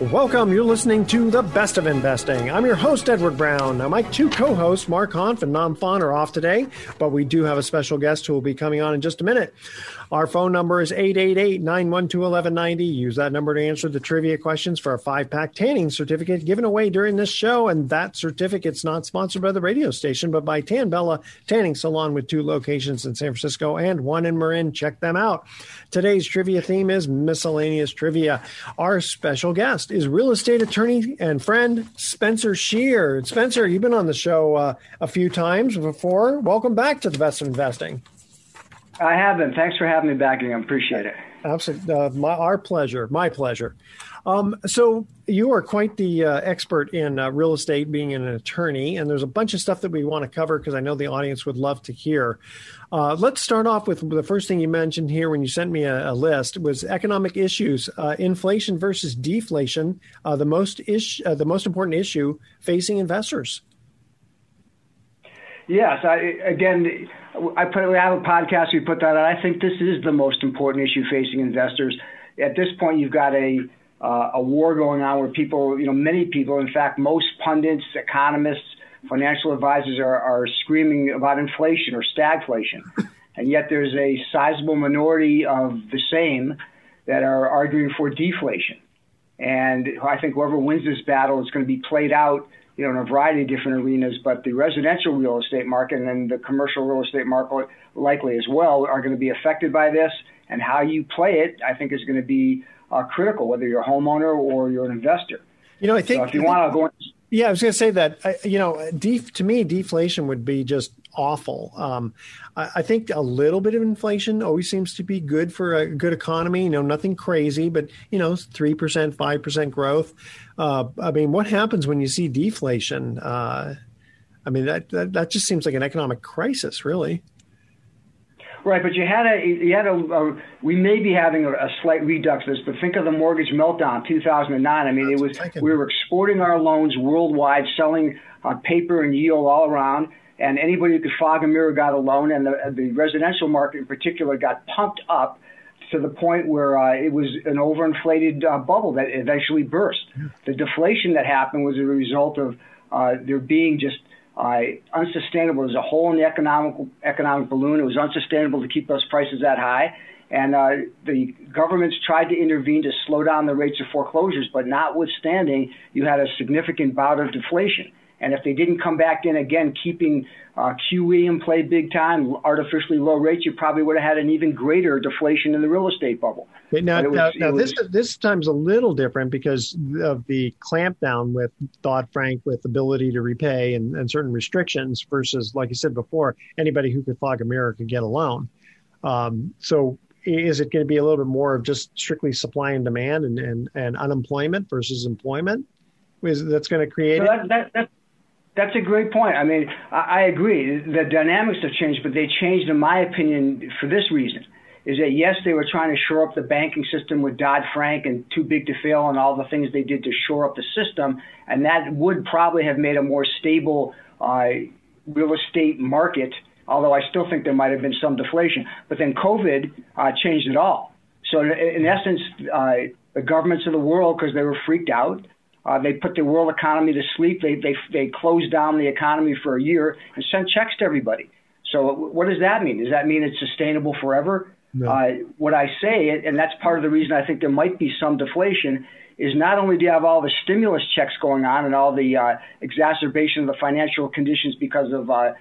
Welcome. You're listening to The Best of Investing. I'm your host, Edward Brown. Now, my two co hosts, Mark Hanf and Nam Phan, are off today, but we do have a special guest who will be coming on in just a minute. Our phone number is 888 912 1190. Use that number to answer the trivia questions for a five pack tanning certificate given away during this show. And that certificate's not sponsored by the radio station, but by Tan Bella Tanning Salon with two locations in San Francisco and one in Marin. Check them out. Today's trivia theme is miscellaneous trivia. Our special guest is real estate attorney and friend Spencer Scheer. Spencer, you've been on the show uh, a few times before. Welcome back to the Best of Investing. I have been. Thanks for having me back again. I appreciate it. Absolutely. Uh, my, our pleasure. My pleasure. Um, so you are quite the uh, expert in uh, real estate, being an attorney, and there's a bunch of stuff that we want to cover because I know the audience would love to hear. Uh, let's start off with the first thing you mentioned here when you sent me a, a list was economic issues, uh, inflation versus deflation, uh, the most ish, uh, the most important issue facing investors. Yes, I, again, I put we have a podcast. We put that out. I think this is the most important issue facing investors. At this point, you've got a uh, a war going on where people, you know, many people, in fact, most pundits, economists, financial advisors are, are screaming about inflation or stagflation, and yet there's a sizable minority of the same that are arguing for deflation. And I think whoever wins this battle is going to be played out you know, in a variety of different arenas, but the residential real estate market and then the commercial real estate market likely as well are going to be affected by this. And how you play it, I think, is going to be uh, critical, whether you're a homeowner or you're an investor. You know, I think so if you want to go. Yeah, I was going to say that. You know, def, to me, deflation would be just awful. Um, I, I, think a little bit of inflation always seems to be good for a good economy. You know, nothing crazy, but you know, three percent, five percent growth. Uh, I mean, what happens when you see deflation? Uh, I mean, that, that that just seems like an economic crisis, really. Right, but you had a you had a, a we may be having a, a slight redux this, but think of the mortgage meltdown 2009. I mean, it was we were exporting our loans worldwide, selling uh, paper and yield all around, and anybody who could fog a mirror got a loan, and the the residential market in particular got pumped up to the point where uh, it was an overinflated uh, bubble that eventually burst. The deflation that happened was a result of uh, there being just uh, unsustainable. There's a hole in the economic economic balloon. It was unsustainable to keep those prices that high, and uh, the governments tried to intervene to slow down the rates of foreclosures. But notwithstanding, you had a significant bout of deflation. And if they didn't come back in again, keeping uh, QE in play big time, artificially low rates, you probably would have had an even greater deflation in the real estate bubble. Now, was, now, now was, this this time's a little different because of the clampdown with Dodd Frank, with ability to repay and, and, certain restrictions, versus, like you said before, anybody who could fog a mirror could get a loan. Um, so, is it going to be a little bit more of just strictly supply and demand and, and, and unemployment versus employment? Is that's going to create? So that, that, that, that's a great point. I mean, I, I agree. The dynamics have changed, but they changed, in my opinion, for this reason is that yes, they were trying to shore up the banking system with Dodd Frank and too big to fail and all the things they did to shore up the system, and that would probably have made a more stable uh, real estate market. Although I still think there might have been some deflation, but then COVID uh, changed it all. So in, in essence, uh, the governments of the world, because they were freaked out, uh, they put the world economy to sleep. They, they, they closed down the economy for a year and sent checks to everybody. So what does that mean? Does that mean it's sustainable forever? No. Uh, what I say, and that's part of the reason I think there might be some deflation, is not only do you have all the stimulus checks going on and all the uh, exacerbation of the financial conditions because of uh,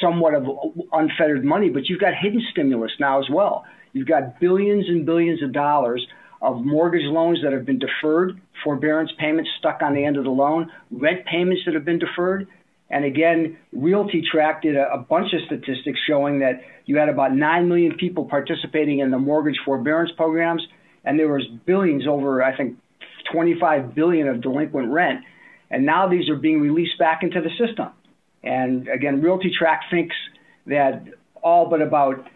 somewhat of unfettered money, but you've got hidden stimulus now as well. You've got billions and billions of dollars of mortgage loans that have been deferred, forbearance payments stuck on the end of the loan, rent payments that have been deferred. And again, RealtyTrac did a, a bunch of statistics showing that you had about 9 million people participating in the mortgage forbearance programs, and there was billions over, I think, 25 billion of delinquent rent. And now these are being released back into the system. And again, RealtyTrac thinks that all but about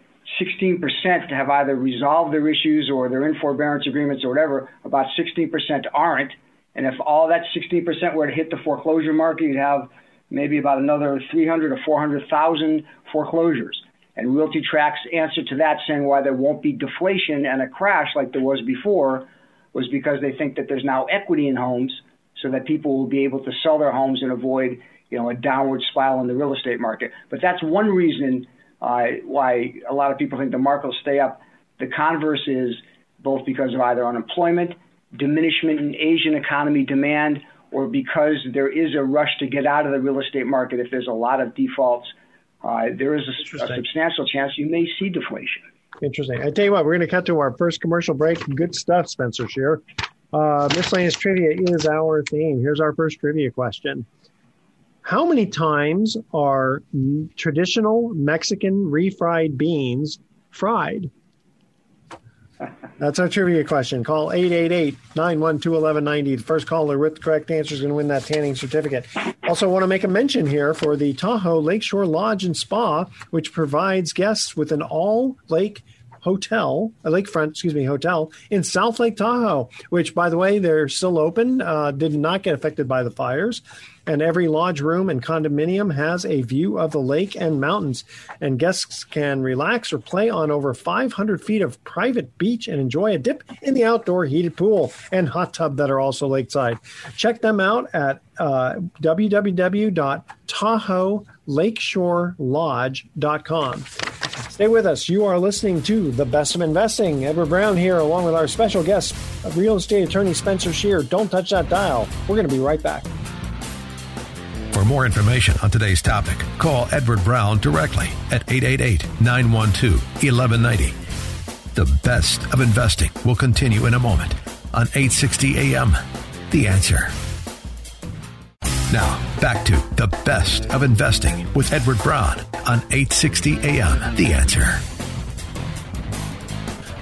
16% have either resolved their issues or they're in forbearance agreements or whatever. About 16% aren't. And if all that 16% were to hit the foreclosure market, you'd have maybe about another 300 or 400,000 foreclosures. And RealtyTrac's answer to that, saying why there won't be deflation and a crash like there was before, was because they think that there's now equity in homes, so that people will be able to sell their homes and avoid, you know, a downward spiral in the real estate market. But that's one reason uh, why a lot of people think the market will stay up. The converse is both because of either unemployment, diminishment in Asian economy demand, or because there is a rush to get out of the real estate market if there's a lot of defaults, uh, there is a, a, substantial chance you may see deflation. Interesting. I tell you what, we're going to cut to our first commercial break. Good stuff, Spencer Scheer. Uh, miscellaneous trivia is our theme. Here's our first trivia question. How many times are traditional Mexican refried beans fried? That's our trivia question. Call 888-912-1190. The first caller with the correct answer is going to win that tanning certificate. Also want to make a mention here for the Tahoe Lakeshore Lodge and Spa, which provides guests with an all-lake hotel, a lakefront, excuse me, hotel in South Lake Tahoe, which, by the way, they're still open, uh, did not get affected by the fires and every lodge room and condominium has a view of the lake and mountains. And guests can relax or play on over 500 feet of private beach and enjoy a dip in the outdoor heated pool and hot tub that are also lakeside. Check them out at uh, www.tahoelakeshorelodge.com. Stay with us. You are listening to The Best of Investing. Edward Brown here, along with our special guest, real estate attorney Spencer Scheer. Don't touch that dial. We're going to be right back. For more information on today's topic, call Edward Brown directly at 888 912 1190. The best of investing will continue in a moment on 860 AM. The answer. Now, back to the best of investing with Edward Brown on 860 AM. The answer.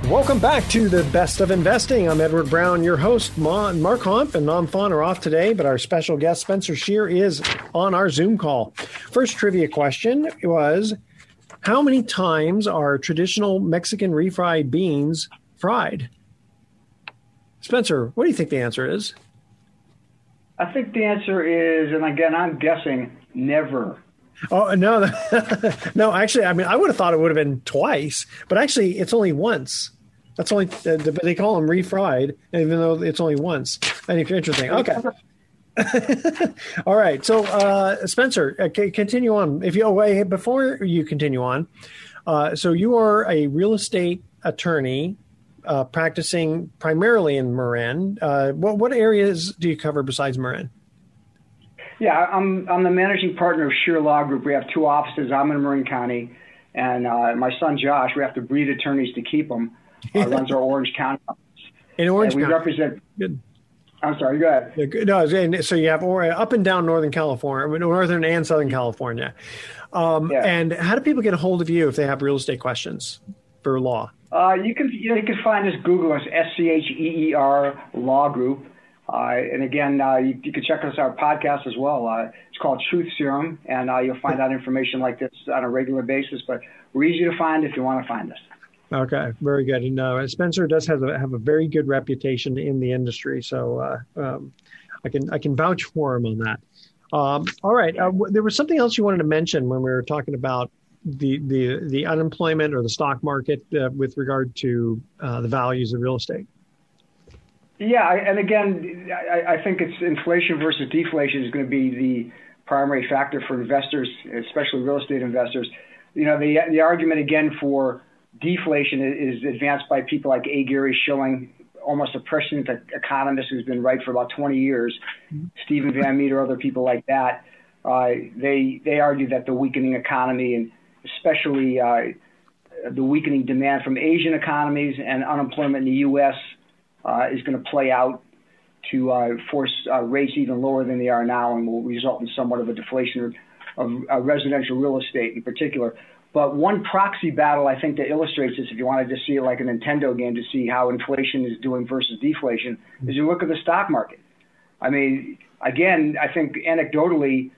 Welcome back to the Best of Investing. I'm Edward Brown, your host. Mark Hanf and Nam Phan are off today, but our special guest, Spencer Scheer, is on our Zoom call. First trivia question was How many times are traditional Mexican refried beans fried? Spencer, what do you think the answer is? I think the answer is, and again, I'm guessing, never. Oh no, no! Actually, I mean, I would have thought it would have been twice, but actually, it's only once. That's only uh, they call them refried, even though it's only once. And if you're interesting. Okay. All right. So, uh, Spencer, uh, continue on. If you oh, wait, before you continue on, uh, so you are a real estate attorney uh, practicing primarily in Marin. Uh, what what areas do you cover besides Marin? Yeah, I'm I'm the managing partner of Scheer Law Group. We have two offices. I'm in Marin County, and my son Josh. We have to breed attorneys to keep them uh, runs our Orange County. In Orange and we County. represent. Good. I'm sorry. Go ahead. No, so you have up and down Northern California, Northern and Southern California. Um, yeah. And how do people get a hold of you if they have real estate questions for law? Uh, you can you, know, you can find us Google us S C H E E R Law Group. Uh, and again, uh, you, you, can check us our podcast as well. Uh, it's called Truth Serum, and uh, you'll find out information like this on a regular basis. But we're easy to find if you want to find us. Okay, very good. And uh, Spencer does have a, have a very good reputation in the industry, so uh, um, I can I can vouch for him on that. Um, all right, uh, there was something else you wanted to mention when we were talking about the the the unemployment or the stock market uh, with regard to uh, the values of real estate. Yeah, and again, I, I think it's inflation versus deflation is going to be the primary factor for investors, especially real estate investors you know, the the argument again for deflation is, advanced by people like A. Gary Shilling, almost a prescient economist who's been right for about 20 years. Steven Van Metre, other people like that. Uh, they they argue that the weakening economy and especially uh, the weakening demand from Asian economies and unemployment in the U.S. Uh, is going to play out to uh, force uh, rates even lower than they are now and will result in somewhat of a deflation of, of residential real estate in particular. But one proxy battle I think that illustrates this, if you wanted to see it like a Nintendo game to see how inflation is doing versus deflation, is you look at the stock market. I mean, again, I think anecdotally,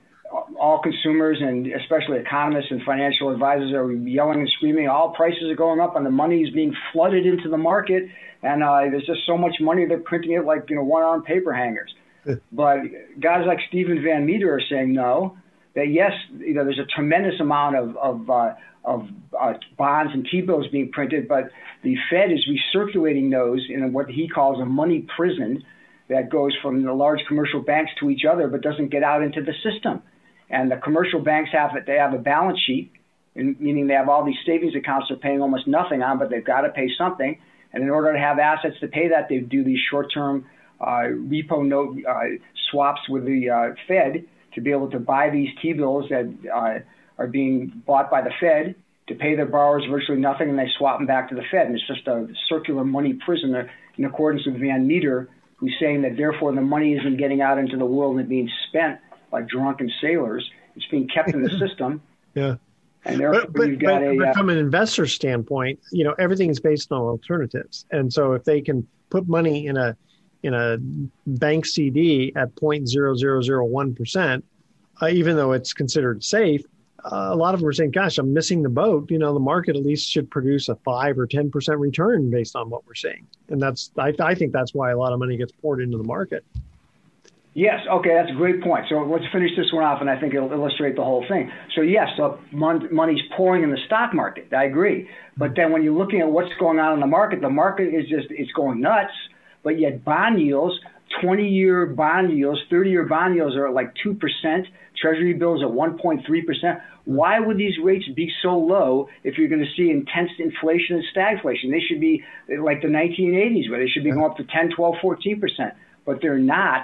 all consumers and especially economists and financial advisors are yelling and screaming. All prices are going up, and the money is being flooded into the market. And uh, there's just so much money they're printing it like you know one-arm paper hangers. but guys like Steven Van Metre are saying no. That yes, you know, there's a tremendous amount of of, uh, of uh, bonds and T-bills being printed, but the Fed is recirculating those in what he calls a money prison that goes from the large commercial banks to each other, but doesn't get out into the system. And the commercial banks have they have a balance sheet, meaning they have all these savings accounts they're paying almost nothing on, but they've got to pay something. And in order to have assets to pay that, they do these short-term uh, repo note uh, swaps with the uh, Fed to be able to buy these T-bills that uh, are being bought by the Fed to pay their borrowers virtually nothing, and they swap them back to the Fed. And it's just a circular money prison in accordance with Van Metre, who's saying that therefore the money isn't getting out into the world and being spent like drunken sailors. It's being kept in the system. yeah. And therefore, but, but, but, a, but uh, from an investor standpoint, you know, everything is based on alternatives. And so if they can put money in a in a bank CD at 0.0001%, uh, even though it's considered safe, uh, a lot of them are saying, gosh, I'm missing the boat. You know, the market at least should produce a five or 10% return based on what we're seeing. And that's, I, I think that's why a lot of money gets poured into the market. Yes, okay, that's a great point. So let's finish this one off, and I think it'll illustrate the whole thing. So yes, so money's pouring in the stock market. I agree, but then when you're looking at what's going on in the market, the market is just it's going nuts. But yet bond yields, 20-year bond yields, 30-year bond yields are at like two percent. Treasury bills at 1.3 percent. Why would these rates be so low if you're going to see intense inflation and stagflation? They should be like the 1980s, where they should be going up to 10, 12, 14 percent, but they're not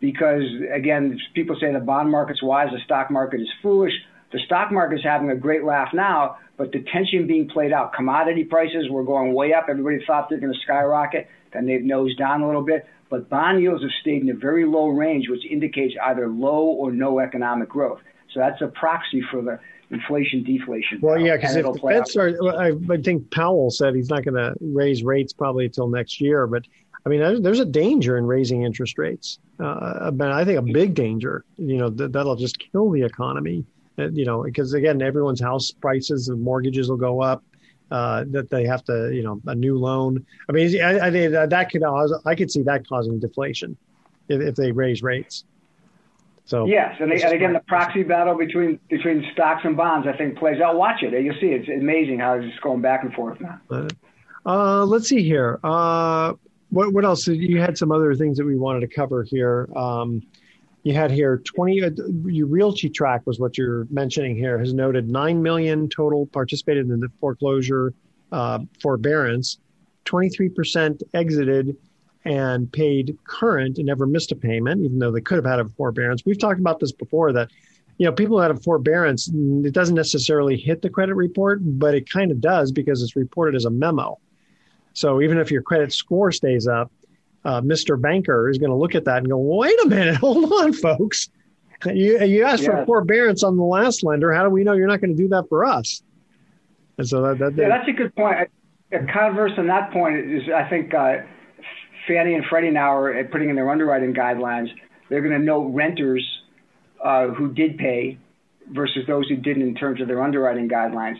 because again, people say the bond market's wise, the stock market is foolish. The stock market is having a great laugh now, but the tension being played out. Commodity prices were going way up. Everybody thought they're going to skyrocket. Then they've nosed down a little bit. But bond yields have stayed in a very low range, which indicates either low or no economic growth. So that's a proxy for the inflation deflation. Well, yeah, because if the Fed starts, I, I think Powell said he's not going to raise rates probably until next year. But I mean, there's a danger in raising interest rates. Uh, but I think a big danger, you know, th- that'll just kill the economy. Uh, you know, because again, everyone's house prices and mortgages will go up. Uh, that they have to, you know, a new loan. I mean, I, I think that could, I could see that causing deflation if, if they raise rates. So yes, and, they, and again, the proxy battle between between stocks and bonds, I think, plays out. Watch it, you'll see. It's amazing how it's just going back and forth now. Uh, let's see here. Uh, what what else? You had some other things that we wanted to cover here. Um, you had here 20 uh, your RealtyTrac was what you're mentioning here has noted 9 million total participated in the foreclosure uh, forbearance. 23% exited and paid current and never missed a payment even though they could have had a forbearance. We've talked about this before that you know people that have forbearance it doesn't necessarily hit the credit report but it kind of does because it's reported as a memo. So even if your credit score stays up, uh, Mr. Banker is going to look at that and go, wait a minute, hold on, folks. You, you asked yeah. for forbearance on the last lender. How do we know you're not going to do that for us? And so that, that, that yeah, that's a good point. A converse on that point is, I think uh, Fannie and Freddie now are putting in their underwriting guidelines. They're going to note renters uh, who did pay versus those who didn't in terms of their underwriting guidelines,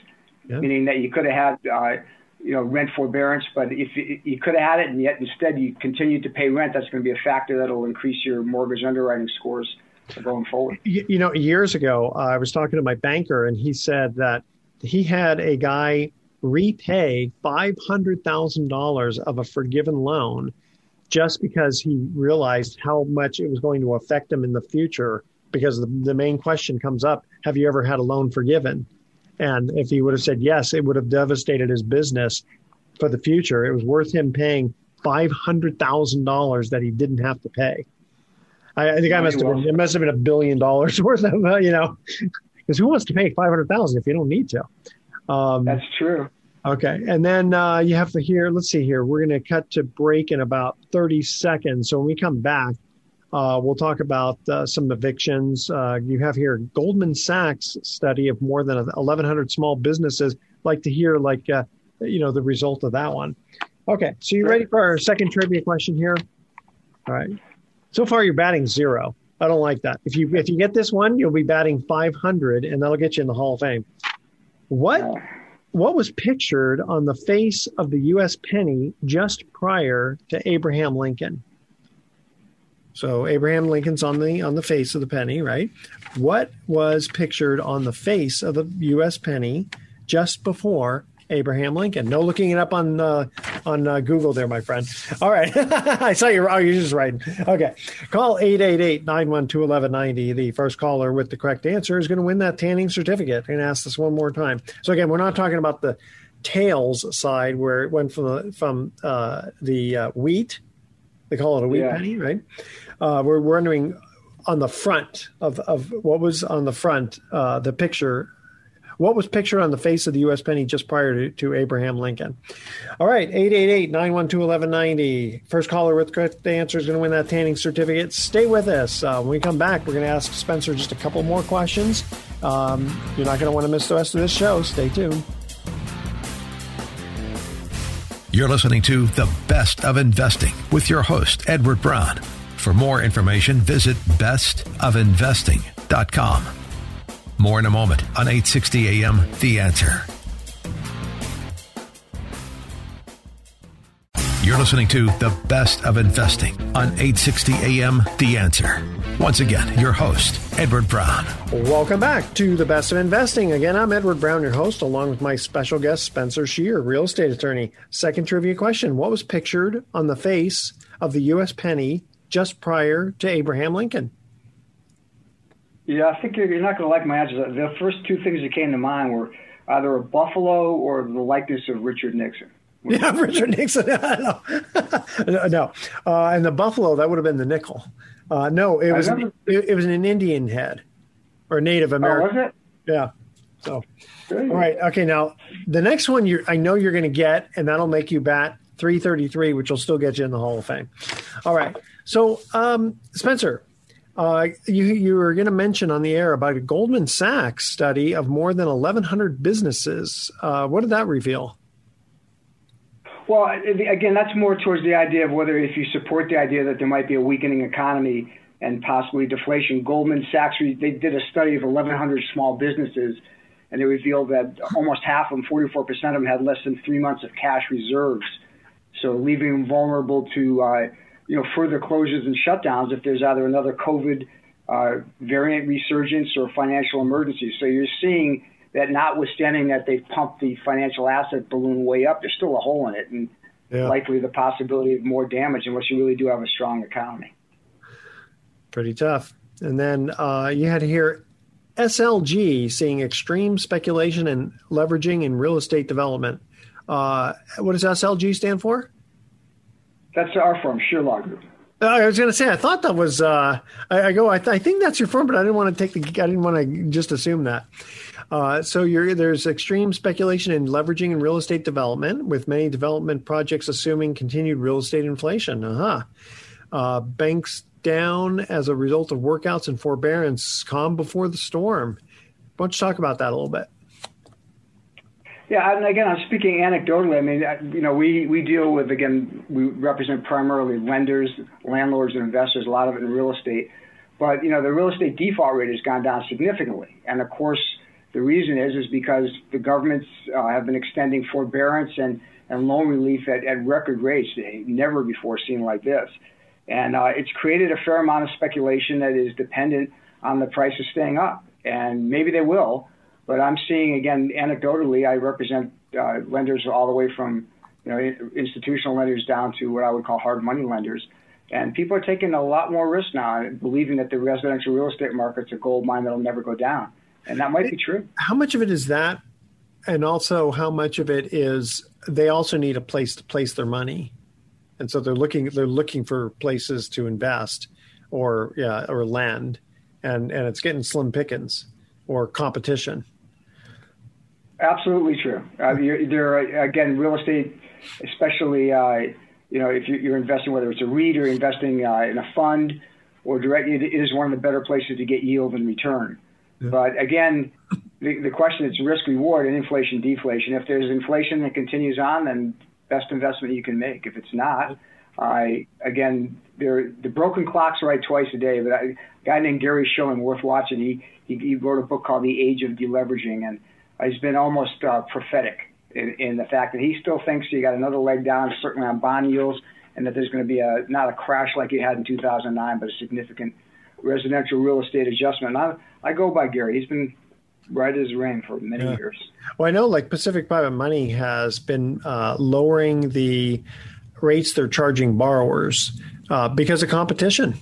yeah. meaning that you could have had uh, you know, rent forbearance. But if you could had it and yet instead you continue to pay rent, that's going to be a factor that will increase your mortgage underwriting scores going forward. You, you know, years ago, uh, I was talking to my banker and he said that he had a guy repay $500,000 of a forgiven loan just because he realized how much it was going to affect him in the future because the, the main question comes up have you ever had a loan forgiven And if he would have said yes, it would have devastated his business for the future. It was worth him paying five hundred thousand dollars that he didn't have to pay. I, I think I must have been, it must have been a billion dollars worth of uh, you know because who wants to pay five hundred thousand if you don't need to? Um, That's true. Okay, and then uh, you have to hear. Let's see here. We're going to cut to break in about thirty seconds. So when we come back, uh, we'll talk about uh, some evictions. Uh, you have here Goldman Sachs study of more than 1,100 small businesses. Like to hear like uh, you know the result of that one. Okay, so you ready for our second trivia question here? All right. So far, you're batting zero. I don't like that. If you if you get this one, you'll be batting 500, and that'll get you in the Hall of Fame. What what was pictured on the face of the U.S. penny just prior to Abraham Lincoln? So Abraham Lincoln's on the on the face of the penny, right? What was pictured on the face of the U.S. penny just before Abraham Lincoln? No looking it up on uh, on uh, Google there, my friend. All right, I saw you. Oh, you're just writing. Okay, call 888-912-1190. The first caller with the correct answer is going to win that tanning certificate. And ask this one more time. So again, we're not talking about the tails side where it went from the from uh, the uh, wheat. They call it a wheat yeah. penny, right? uh, we're wondering on the front of, of what was on the front, uh, the picture, what was pictured on the face of the U.S. penny just prior to, to Abraham Lincoln. All right, 888-912-1190. First caller with correct answer is going to win that tanning certificate. Stay with us. Uh, when we come back, we're going to ask Spencer just a couple more questions. Um, you're not going to want to miss the rest of this show. Stay tuned. You're listening to The Best of Investing with your host, Edward Brown. For more information, visit bestofinvesting.com. More in a moment on 860 AM The Answer. You're listening to The Best of Investing on 860 AM The Answer. Once again, your host, Edward Brown. Welcome back to The Best of Investing. Again, I'm Edward Brown, your host, along with my special guest, Spencer Scheer, real estate attorney. Second trivia question What was pictured on the face of the U.S. penny just prior to Abraham Lincoln? Yeah, I think you're, you're not going to like my answer. The first two things that came to mind were either a buffalo or the likeness of Richard Nixon. Yeah, Richard Nixon. no, no. Uh, and the buffalo that would have been the nickel. Uh, no, it was an, it, it, was an Indian head or Native American. Oh, was it? Yeah. So, all right. Okay. Now the next one you I know you're going to get, and that'll make you bat 333, which will still get you in the Hall of Fame. All right. So, um, Spencer, uh, you you were going to mention on the air about a Goldman Sachs study of more than 1,100 businesses. Uh, what did that reveal? Well, again, that's more towards the idea of whether if you support the idea that there might be a weakening economy and possibly deflation. Goldman Sachs they did a study of 1,100 small businesses, and they revealed that almost half of them, 44% of them, had less than three months of cash reserves, so leaving them vulnerable to uh, you know, further closures and shutdowns if there's either another COVID uh, variant resurgence or financial emergency. So you're seeing that notwithstanding that they've pumped the financial asset balloon way up, there's still a hole in it and yeah. likely the possibility of more damage unless you really do have a strong economy. Pretty tough. And then uh, you had hear SLG seeing extreme speculation and leveraging in real estate development. Uh, what does SLG stand for? That's our firm, Scheerlaw Group. I was going to say, I thought that was. Uh, I, I, go. I, th- I, think that's your firm, but I didn't want to take the. I didn't want to just assume that. Uh, so there's extreme speculation in leveraging in real estate development, with many development projects assuming continued real estate inflation. Uh-huh. Uh, banks down as a result of workouts and forbearance, calm before the storm. Why don't you talk about that a little bit? Yeah, and again, I'm speaking anecdotally. I mean, you know, we, we deal with, again, we represent primarily lenders, landlords, and investors, a lot of it in real estate. But, you know, the real estate default rate has gone down significantly. And of course, the reason is, is because the governments uh, have been extending forbearance and, and loan relief at, at record rates, never before seen like this. And uh, it's created a fair amount of speculation that is dependent on the prices staying up. And maybe they will, but I'm seeing again anecdotally, I represent uh, lenders all the way from you know institutional lenders down to what I would call hard money lenders, and people are taking a lot more risk now, believing that the residential real estate market's a gold mine that'll never go down. And that might be true. How much of it is that, and also how much of it is they also need a place to place their money, and so they're looking they're looking for places to invest, or yeah, or lend, and and it's getting slim pickings or competition. Absolutely true. Uh, there, again, real estate, especially uh, you know, if you're investing, whether it's a REIT or investing uh, in a fund or direct, it is one of the better places to get yield and return. But again, the, the question is risk reward and inflation deflation. If there's inflation that continues on, then best investment you can make. If it's not, I again, there the broken clock's right twice a day. But I, a guy named Gary Shilling, worth watching. He, he he wrote a book called The Age of Deleveraging, and he's been almost uh, prophetic in, in the fact that he still thinks you got another leg down, certainly on bond yields, and that there's going to be a not a crash like you had in 2009, but a significant residential real estate adjustment. And I, I go by Gary. He's been right as rain for many yeah. years. Well, I know like Pacific Private Money has been uh, lowering the rates they're charging borrowers uh, because of competition.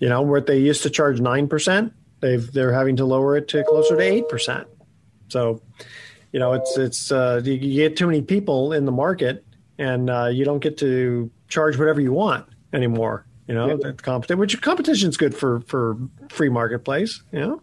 You know, where they used to charge nine percent, they've they're having to lower it to closer to eight percent. So, you know, it's it's uh, you get too many people in the market, and uh, you don't get to charge whatever you want anymore. You know, yeah. competition, which competition is good for for free marketplace. You know,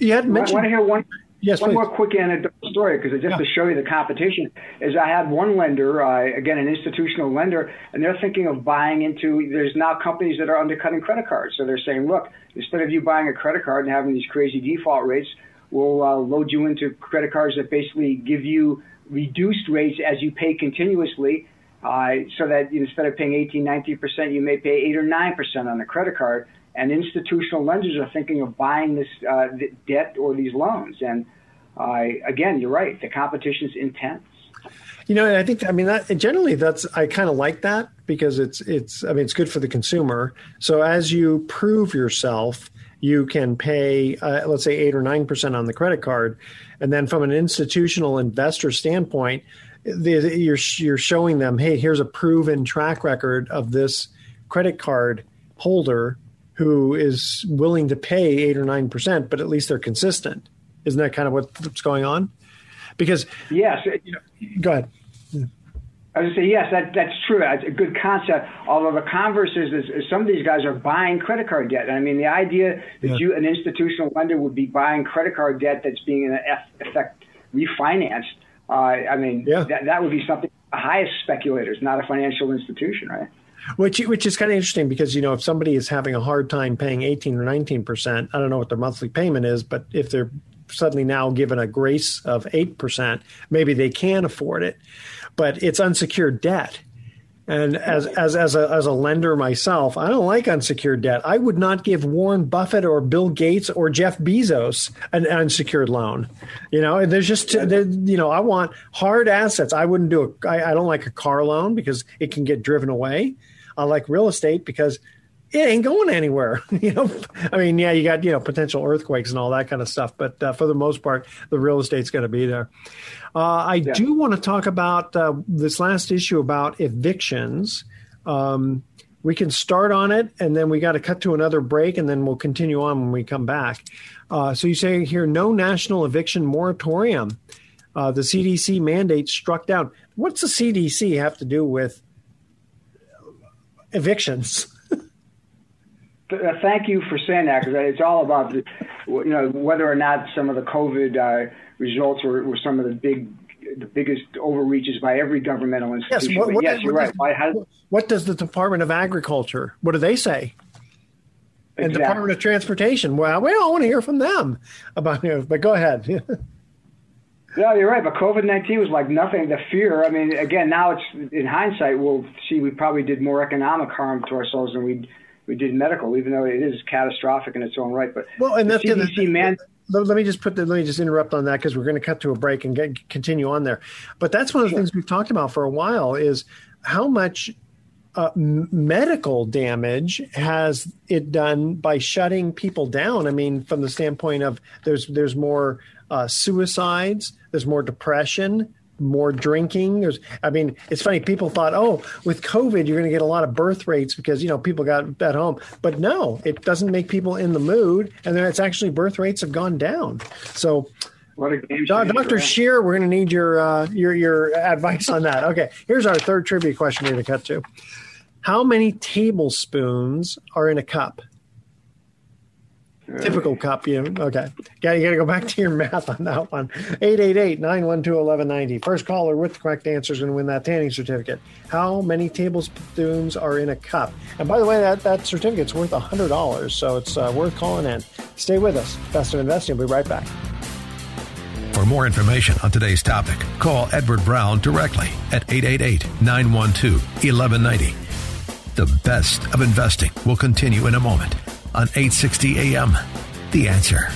you had mentioned. I want to hear one. Yes, one please. more quick anecdote story because just yeah. to show you the competition is I had one lender, uh, again an institutional lender, and they're thinking of buying into. There's now companies that are undercutting credit cards, so they're saying, look, instead of you buying a credit card and having these crazy default rates, we'll uh, load you into credit cards that basically give you reduced rates as you pay continuously. Uh, so that instead of paying 18, 19 percent, you may pay eight or nine percent on the credit card. And institutional lenders are thinking of buying this uh, debt or these loans. And uh, again, you're right. The competition's intense. You know, I think I mean that generally that's I kind of like that because it's it's I mean it's good for the consumer. So as you prove yourself, you can pay, uh, let's say, eight or nine percent on the credit card, and then from an institutional investor standpoint, you're you're showing them, hey, here's a proven track record of this credit card holder who is willing to pay eight or nine percent, but at least they're consistent. Isn't that kind of what's going on? Because yes, you know, go ahead. I would say yes, that that's true. That's a good concept. Although the converse is, is, is some of these guys are buying credit card debt. I mean, the idea that yeah. you, an institutional lender, would be buying credit card debt that's being in effect refinanced. Uh, I mean, yeah. that that would be something the highest speculators, not a financial institution, right? Which which is kind of interesting because you know if somebody is having a hard time paying eighteen or nineteen percent, I don't know what their monthly payment is, but if they're suddenly now given a grace of eight percent, maybe they can afford it but it's unsecured debt. And as as as a as a lender myself, I don't like unsecured debt. I would not give Warren Buffett or Bill Gates or Jeff Bezos an unsecured loan. You know, there's just you know, I want hard assets. I wouldn't do a. I, I don't like a car loan because it can get driven away. I like real estate because it ain't going anywhere. you know, I mean, yeah, you got you know potential earthquakes and all that kind of stuff, but uh, for the most part, the real estate's going to be there. Uh, I yeah. do want to talk about uh, this last issue about evictions. Um, we can start on it, and then we got to cut to another break, and then we'll continue on when we come back. Uh, so you say here, no national eviction moratorium. Uh, the CDC mandate struck down. What's the CDC have to do with evictions? Thank you for saying that because it's all about the, you know whether or not some of the COVID uh, results were, were some of the big the biggest overreaches by every governmental institution. Yes, what, what, yes you're what right. Does, How, what does the Department of Agriculture? What do they say? Exactly. And Department of Transportation. Well, we don't want to hear from them about you. But go ahead. No, you're right. But COVID nineteen was like nothing. The fear. I mean, again, now it's in hindsight. We'll see. We probably did more economic harm to ourselves than we we did medical, even though it is catastrophic in its own right. But well, and that's the CDC man. Let me just put the, let me just interrupt on that because we're going to cut to a break and get, continue on there. But that's one of the sure. things we've talked about for a while is how much uh, medical damage has it done by shutting people down. I mean, from the standpoint of there's there's more uh, suicides, there's more depression, more drinking. There's, I mean, it's funny. People thought, oh, with COVID, you're going to get a lot of birth rates because you know people got at home. But no, it doesn't make people in the mood, and then it's actually birth rates have gone down. So. What a game Dr. Scheer, we're going to need your uh, your your advice on that. Okay, here's our third trivia question here to cut to. How many tablespoons are in a cup? Typical cup, you okay. Got you got to go back to your math on that one. 888-912-1190. First caller with the correct answer is going to win that tanning certificate. How many tablespoons are in a cup? And by the way, that that certificate's worth $100, so it's uh, worth calling in. Stay with us. Best of investing. We'll be right back. For more information on today's topic, call Edward Brown directly at 888-912-1190. The best of investing will continue in a moment on 860 AM. The answer.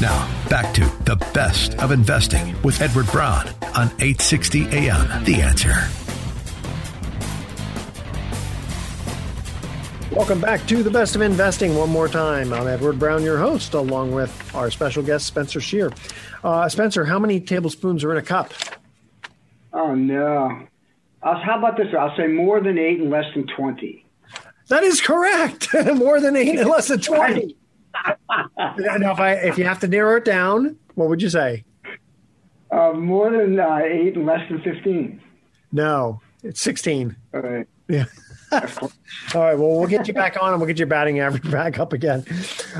Now, back to the best of investing with Edward Brown on 860 AM. The answer. Welcome back to the best of investing one more time. I'm Edward Brown, your host, along with our special guest, Spencer Scheer. Uh, Spencer, how many tablespoons are in a cup? Oh no. I'll, how about this? I'll say more than eight and less than twenty. That is correct. more than eight and less than twenty. now, if I if you have to narrow it down, what would you say? Uh, more than uh, eight and less than fifteen. No, it's sixteen. All right. Yeah. All right. Well, we'll get you back on, and we'll get your batting average back up again.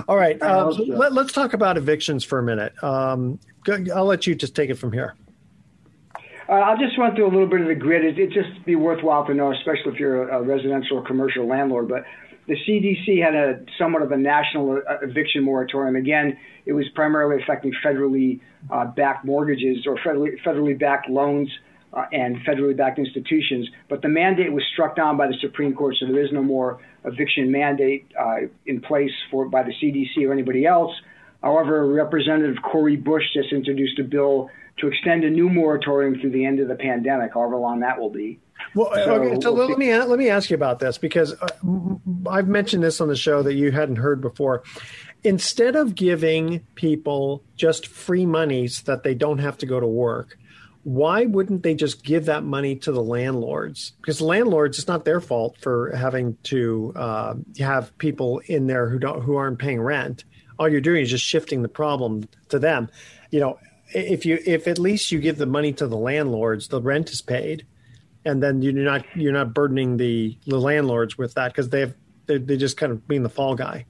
All right. Um, let, us talk about evictions for a minute. Um, I'll let you just take it from here. Uh, I'll just run through a little bit of the grid. It, it just be worthwhile to know, especially if you're a, a residential or commercial landlord. But the CDC had a somewhat of a national uh, eviction moratorium. Again, it was primarily affecting federally uh, backed mortgages or federally, federally backed loans uh, and federally backed institutions. But the mandate was struck down by the Supreme Court, so there is no more eviction mandate uh, in place for by the CDC or anybody else. However, Representative Cori Bush just introduced a bill to extend a new moratorium through the end of the pandemic, however long that will be. Well, so, okay, so we'll let me let me ask you about this because uh, I've mentioned this on the show that you hadn't heard before. Instead of giving people just free monies that they don't have to go to work, why wouldn't they just give that money to the landlords? Because landlords, it's not their fault for having to uh, have people in there who don't who aren't paying rent. All you're doing is just shifting the problem to them. You know, if you if at least you give the money to the landlords, the rent is paid, and then you're not you're not burdening the the landlords with that because they have they they just kind of being the fall guy.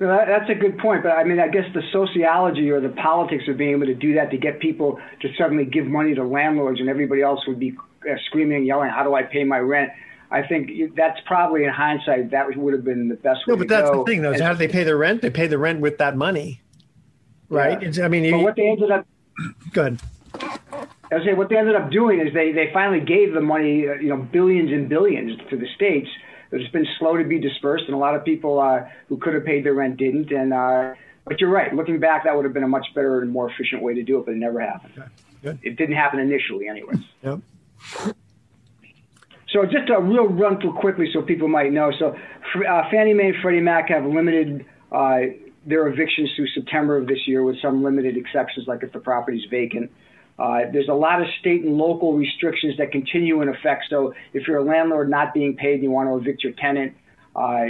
Well, that, that's a good point, but I mean, I guess the sociology or the politics of being able to do that to get people to suddenly give money to landlords and everybody else would be uh, screaming and yelling, "How do I pay my rent?" I think that's probably in hindsight that would have been the best way. No, but that's go. the thing, though. Is how do they pay their rent? They pay the rent with that money right? Yeah. I mean, but what they ended up. Good. I say what they ended up doing is they they finally gave the money, uh, you know, billions and billions to the states. It's been slow to be dispersed, and a lot of people uh, who could have paid their rent didn't. And uh, but you're right. Looking back, that would have been a much better and more efficient way to do it, but it never happened. Okay. Good. It didn't happen initially, anyways. Yep. So just a real run through quickly, so people might know. So uh, Fannie Mae and Freddie Mac have limited uh, their evictions through September of this year, with some limited exceptions, like if the property's vacant. Uh, there's a lot of state and local restrictions that continue in effect. So if you're a landlord not being paid and you want to evict your tenant, uh,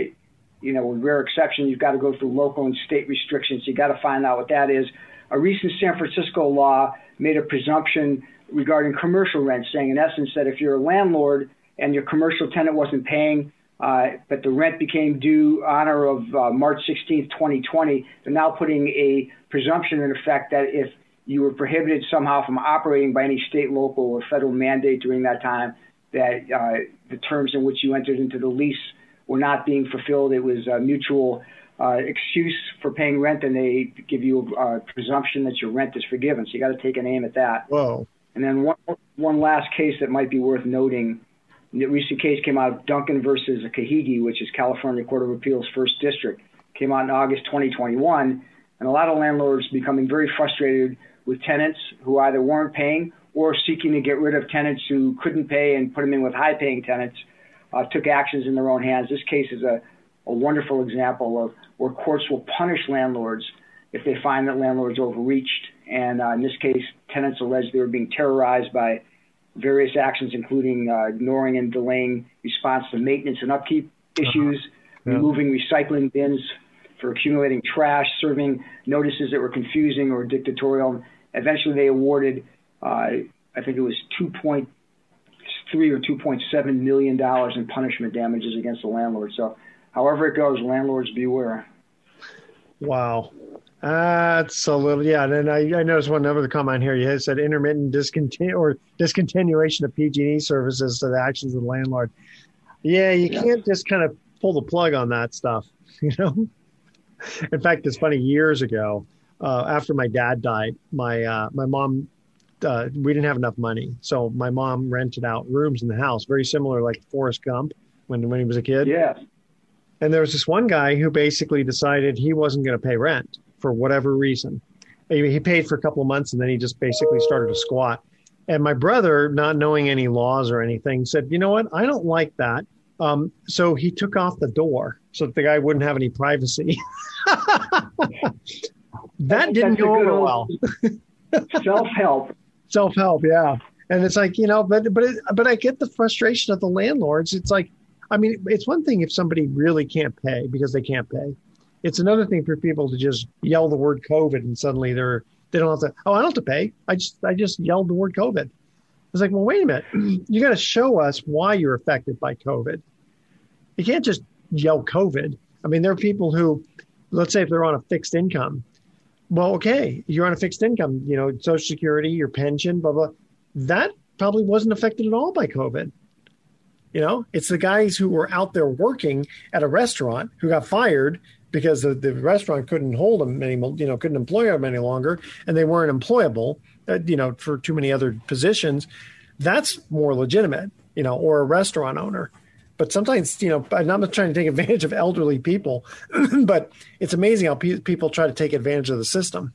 you know, with rare exception, you've got to go through local and state restrictions. You've got to find out what that is. A recent San Francisco law made a presumption regarding commercial rent, saying in essence that if you're a landlord and your commercial tenant wasn't paying, uh, but the rent became due honor of uh, March 16, 2020. They're now putting a presumption in effect that if you were prohibited somehow from operating by any state, local, or federal mandate during that time, that uh, the terms in which you entered into the lease were not being fulfilled. It was a mutual uh, excuse for paying rent, and they give you a presumption that your rent is forgiven. So you got to take an aim at that. Whoa. And then one, one last case that might be worth noting the recent case came out of Duncan versus Kihagi, which is California Court of Appeals First District. Came out in August 2021, and a lot of landlords becoming very frustrated with tenants who either weren't paying or seeking to get rid of tenants who couldn't pay and put them in with high-paying tenants. Uh, took actions in their own hands. This case is a, a wonderful example of where courts will punish landlords if they find that landlords overreached. And uh, in this case, tenants alleged they were being terrorized by various actions, including uh, ignoring and delaying response to maintenance and upkeep issues, uh-huh. yeah. removing recycling bins for accumulating trash, serving notices that were confusing or dictatorial. Eventually, they awarded, uh, I think it was 2.3 or 2.7 million dollars in punishment damages against the landlord. So, however it goes, landlords beware. Wow. That's a little, yeah. And I, I noticed one other comment here. You said intermittent discontinu- or discontinuation of PG&E services to the actions of the landlord. Yeah, you yeah. can't just kind of pull the plug on that stuff, you know. In fact, it's funny. Years ago, uh, after my dad died, my uh, my mom, uh, we didn't have enough money, so my mom rented out rooms in the house, very similar like Forrest Gump when when he was a kid. Yeah. And there was this one guy who basically decided he wasn't going to pay rent for whatever reason. He paid for a couple of months and then he just basically started to squat. And my brother, not knowing any laws or anything, said, "You know what? I don't like that." Um, so he took off the door so that the guy wouldn't have any privacy. that didn't go over well. Self help. Self help, yeah. And it's like you know, but but it, but I get the frustration of the landlords. It's like, I mean, it's one thing if somebody really can't pay because they can't pay. It's another thing for people to just yell the word COVID and suddenly they're they don't have to. Oh, I don't have to pay. I just I just yelled the word COVID. It's like, well, wait a minute. You got to show us why you're affected by COVID. You can't just yell COVID. I mean, there are people who, let's say, if they're on a fixed income, well, okay, you're on a fixed income, you know, Social Security, your pension, blah, blah. That probably wasn't affected at all by COVID. You know, it's the guys who were out there working at a restaurant who got fired because the, the restaurant couldn't hold them any, you know, couldn't employ them any longer, and they weren't employable, uh, you know, for too many other positions. That's more legitimate, you know, or a restaurant owner. But sometimes, you know, I'm not trying to take advantage of elderly people, but it's amazing how pe- people try to take advantage of the system.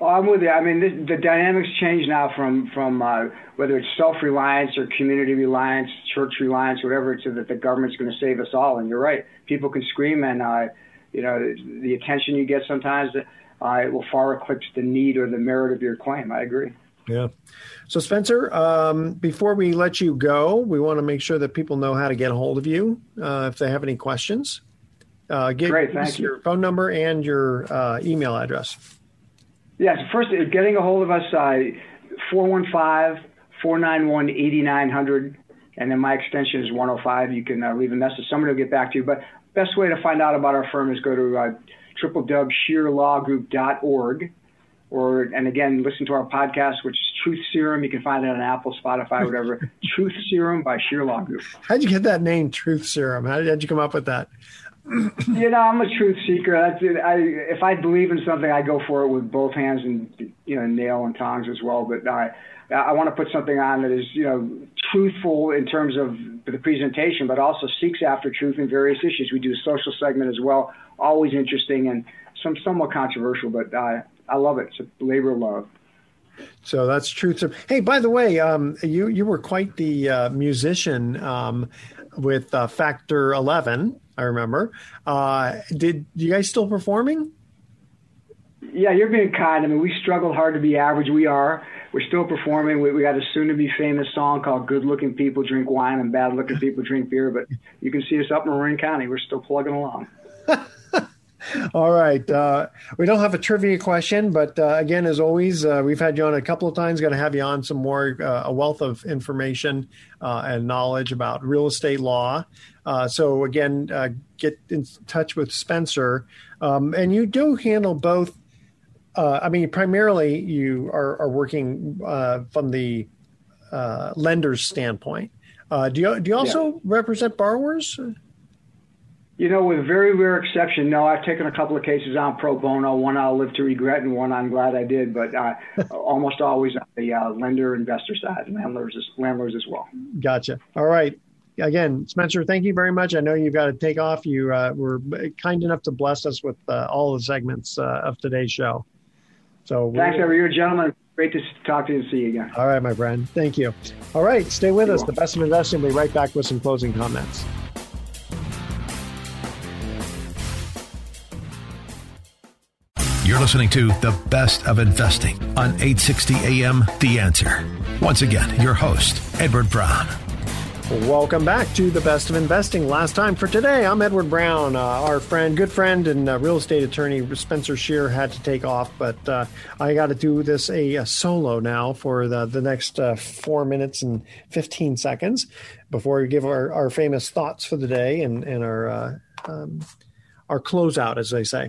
Well, I'm with you. I mean, the, the dynamics change now from from uh, whether it's self reliance or community reliance, church reliance, whatever, to that the government's going to save us all. And you're right. People can scream, and uh, you know the attention you get sometimes uh, will far eclipse the need or the merit of your claim. I agree. Yeah. So, Spencer, um, before we let you go, we want to make sure that people know how to get a hold of you uh, if they have any questions. Uh, give Great, us your phone number and your uh, email address. Yes, first, uh, getting a hold of us, uh, 415 491 8900, and then my extension is 105. You can uh, leave a message. Somebody will get back to you. But best way to find out about our firm is go to uh, www.scheerlawgroup.org or and again listen to our podcast which is truth serum you can find it on apple spotify whatever truth serum by Scheer Law Group how'd you get that name truth serum how did, how'd you come up with that you know i'm a truth seeker That's it. I, if i believe in something i go for it with both hands and you know nail and tongs as well but i I want to put something on that is, you know, truthful in terms of the presentation, but also seeks after truth in various issues. We do a social segment as well, always interesting and some somewhat controversial, but uh, I love it. It's a labor of love. So that's truth. Hey, by the way, um, you you were quite the uh, musician um, with uh, Factor Eleven. I remember. Uh, did you guys still performing? Yeah, you're being kind. I mean, we struggled hard to be average. We are. We're still performing. We, we got a soon-to-be famous song called "Good-Looking People Drink Wine and Bad-Looking People Drink Beer." But you can see us up in Marin County. We're still plugging along. All right. Uh, we don't have a trivia question, but uh, again, as always, uh, we've had you on a couple of times. Got to have you on some more, uh, a wealth of information uh, and knowledge about real estate law. Uh, so, again, get in touch with Spencer. Um, and you do handle both. I mean, primarily you are, are working from the lender's standpoint. do you do you also yeah. represent borrowers? You know, with very rare exception, no, I've taken a couple of cases on pro bono. One I'll live to regret, and one I'm glad I did. But uh, almost always on the uh, lender investor side, landlords, landlords as well. Gotcha. All right. Again, Spencer, thank you very much. I know you've got to take off. You uh, were kind enough to bless us with uh, all the segments uh, of today's show. So thanks, every year, gentlemen. Great to talk to you and see you again. All right, my friend. Thank you. All right, stay with You're us. Welcome. The best of investing. We'll be right back with some closing comments. You're listening to The Best of Investing on 860 AM The Answer. Once again, your host, Edward Brown. Welcome back to the best of investing. Last time for today, I'm Edward Brown. Uh, our friend, good friend, and uh, real estate attorney Spencer Scheer had to take off, but uh, I got to do this a, a, solo now for the the next uh, four minutes and fifteen seconds before we give our, our famous thoughts for the day and and our uh, um, our closeout, as they say.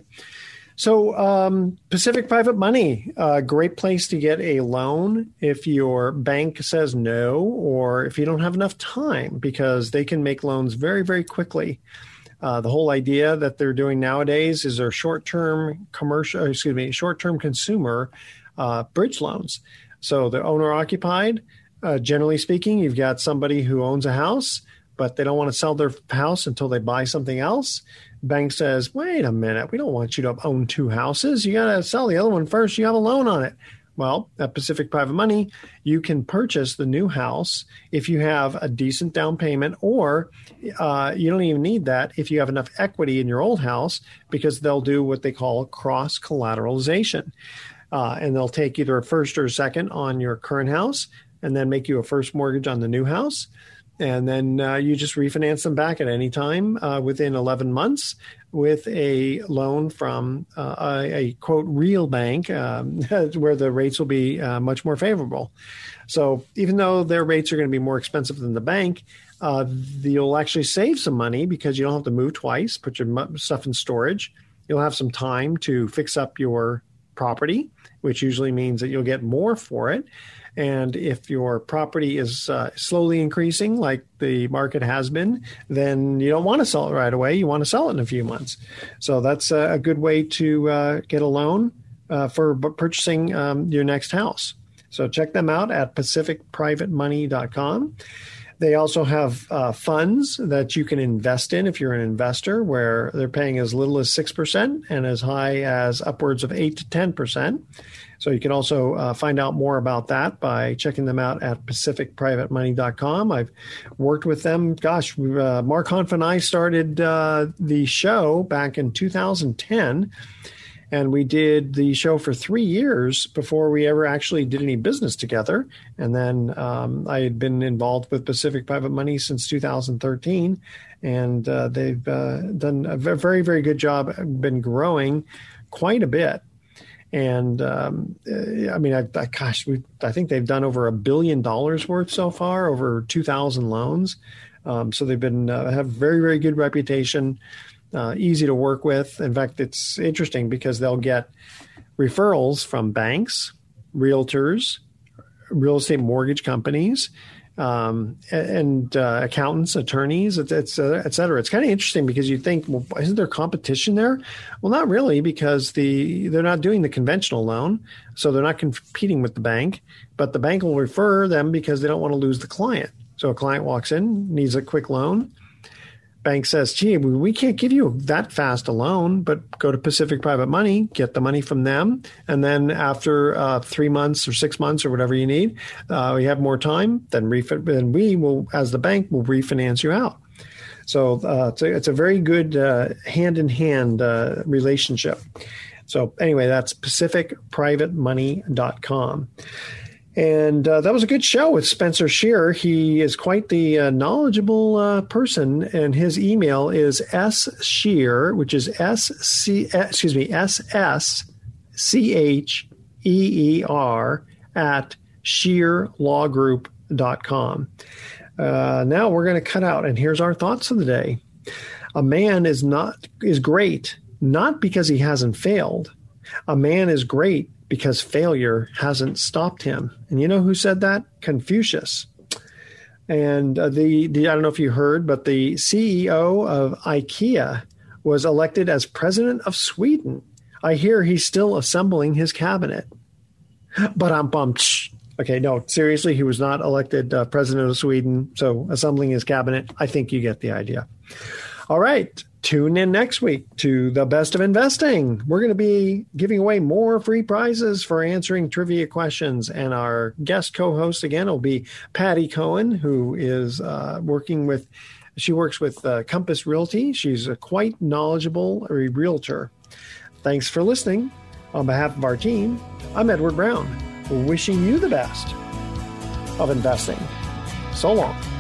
So, um, Pacific Private Money, a great place to get a loan if your bank says no, or if you don't have enough time, because they can make loans very, very quickly. Uh, the whole idea that they're doing nowadays is their short-term commercial, excuse me, short-term consumer uh, bridge loans. So the owner occupied. Uh, generally speaking, you've got somebody who owns a house, but they don't want to sell their house until they buy something else bank says, wait a minute, we don't want you to own two houses. You got to sell the other one first. You have a loan on it. Well, at Pacific Private Money, you can purchase the new house if you have a decent down payment, or uh, you don't even need that if you have enough equity in your old house because they'll do what they call cross collateralization. Uh, and they'll take either a first or a second on your current house and then make you a first mortgage on the new house and then uh, you just refinance them back at any time uh, within 11 months with a loan from uh, a, a, quote real bank um, where the rates will be uh, much more favorable. So even though their rates are going to be more expensive than the bank uh, you'll actually save some money because you don't have to move twice put your stuff in storage. You'll have some time to fix up your property which usually means that you'll get more for it and if your property is uh, slowly increasing, like the market has been, then you don't want to sell it right away. You want to sell it in a few months. So that's a, good way to uh, get a loan uh, for purchasing um, your next house. So check them out at pacificprivatemoney.com. They also have uh, funds that you can invest in if you're an investor, where they're paying as little as 6% and as high as upwards of 8 to 10%. So you can also uh, find out more about that by checking them out at pacificprivatemoney.com. I've worked with them. Gosh, uh, Mark Hanf and I started uh, the show back in 2010. And we did the show for three years before we ever actually did any business together. And then um, I had been involved with Pacific Private Money since 2013. And uh, they've uh, done a very, very good job, been growing quite a bit and um, uh, I mean, I, I, gosh, we, I think they've done over a billion dollars worth so far, over 2,000 loans. Um, so they've been uh, have very very good reputation, uh, easy to work with. In fact, it's interesting because they'll get referrals from banks, realtors, real estate mortgage companies, um, and uh, accountants, attorneys, et, et, et cetera. It's kind of interesting because you think, well, isn't there competition there? Well, not really, because the they're not doing the conventional loan, so they're not competing with the bank. But the bank will refer them because they don't want to lose the client. So a client walks in, needs a quick loan bank says, gee, we can't give you that fast a loan, but go to Pacific Private Money, get the money from them. And then after uh, three months or six months or whatever you need, uh, we have more time, then, then we will, as the bank, will refinance you out. So uh, it's, a, it's, a, very good hand in hand relationship. So anyway, that's pacificprivatemoney.com. And uh, that was a good show with Spencer Shearer. He is quite the uh, knowledgeable uh, person, and his email is s scheer, which is s c excuse me s s c h e e r at scheerlawgroup.com. Uh, now we're going to cut out, and here's our thoughts of the day. A man is not is great not because he hasn't failed. A man is great because failure hasn't stopped him. And you know who said that? Confucius. And uh, the, the I don't know if you heard, but the CEO of IKEA was elected as president of Sweden. I hear he's still assembling his cabinet. But I'm bummed. Okay, no, seriously, he was not elected uh, president of Sweden. So assembling his cabinet, I think you get the idea. All right tune in next week to the best of investing. We're going to be giving away more free prizes for answering trivia questions. And our guest co host again will be Patty Cohen, who is uh, working with, she works with uh, Compass Realty. She's a quite knowledgeable realtor. Thanks for listening. On behalf of our team, I'm Edward Brown, wishing you the best of investing. So long.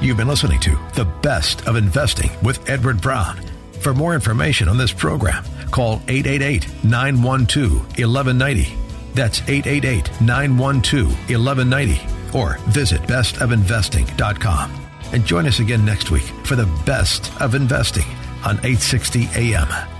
You've been listening to The Best of Investing with Edward Brown. For more information on this program, call 888 912 1190. That's 888 912 1190. Or visit bestofinvesting.com. And join us again next week for the best of investing on 860 AM.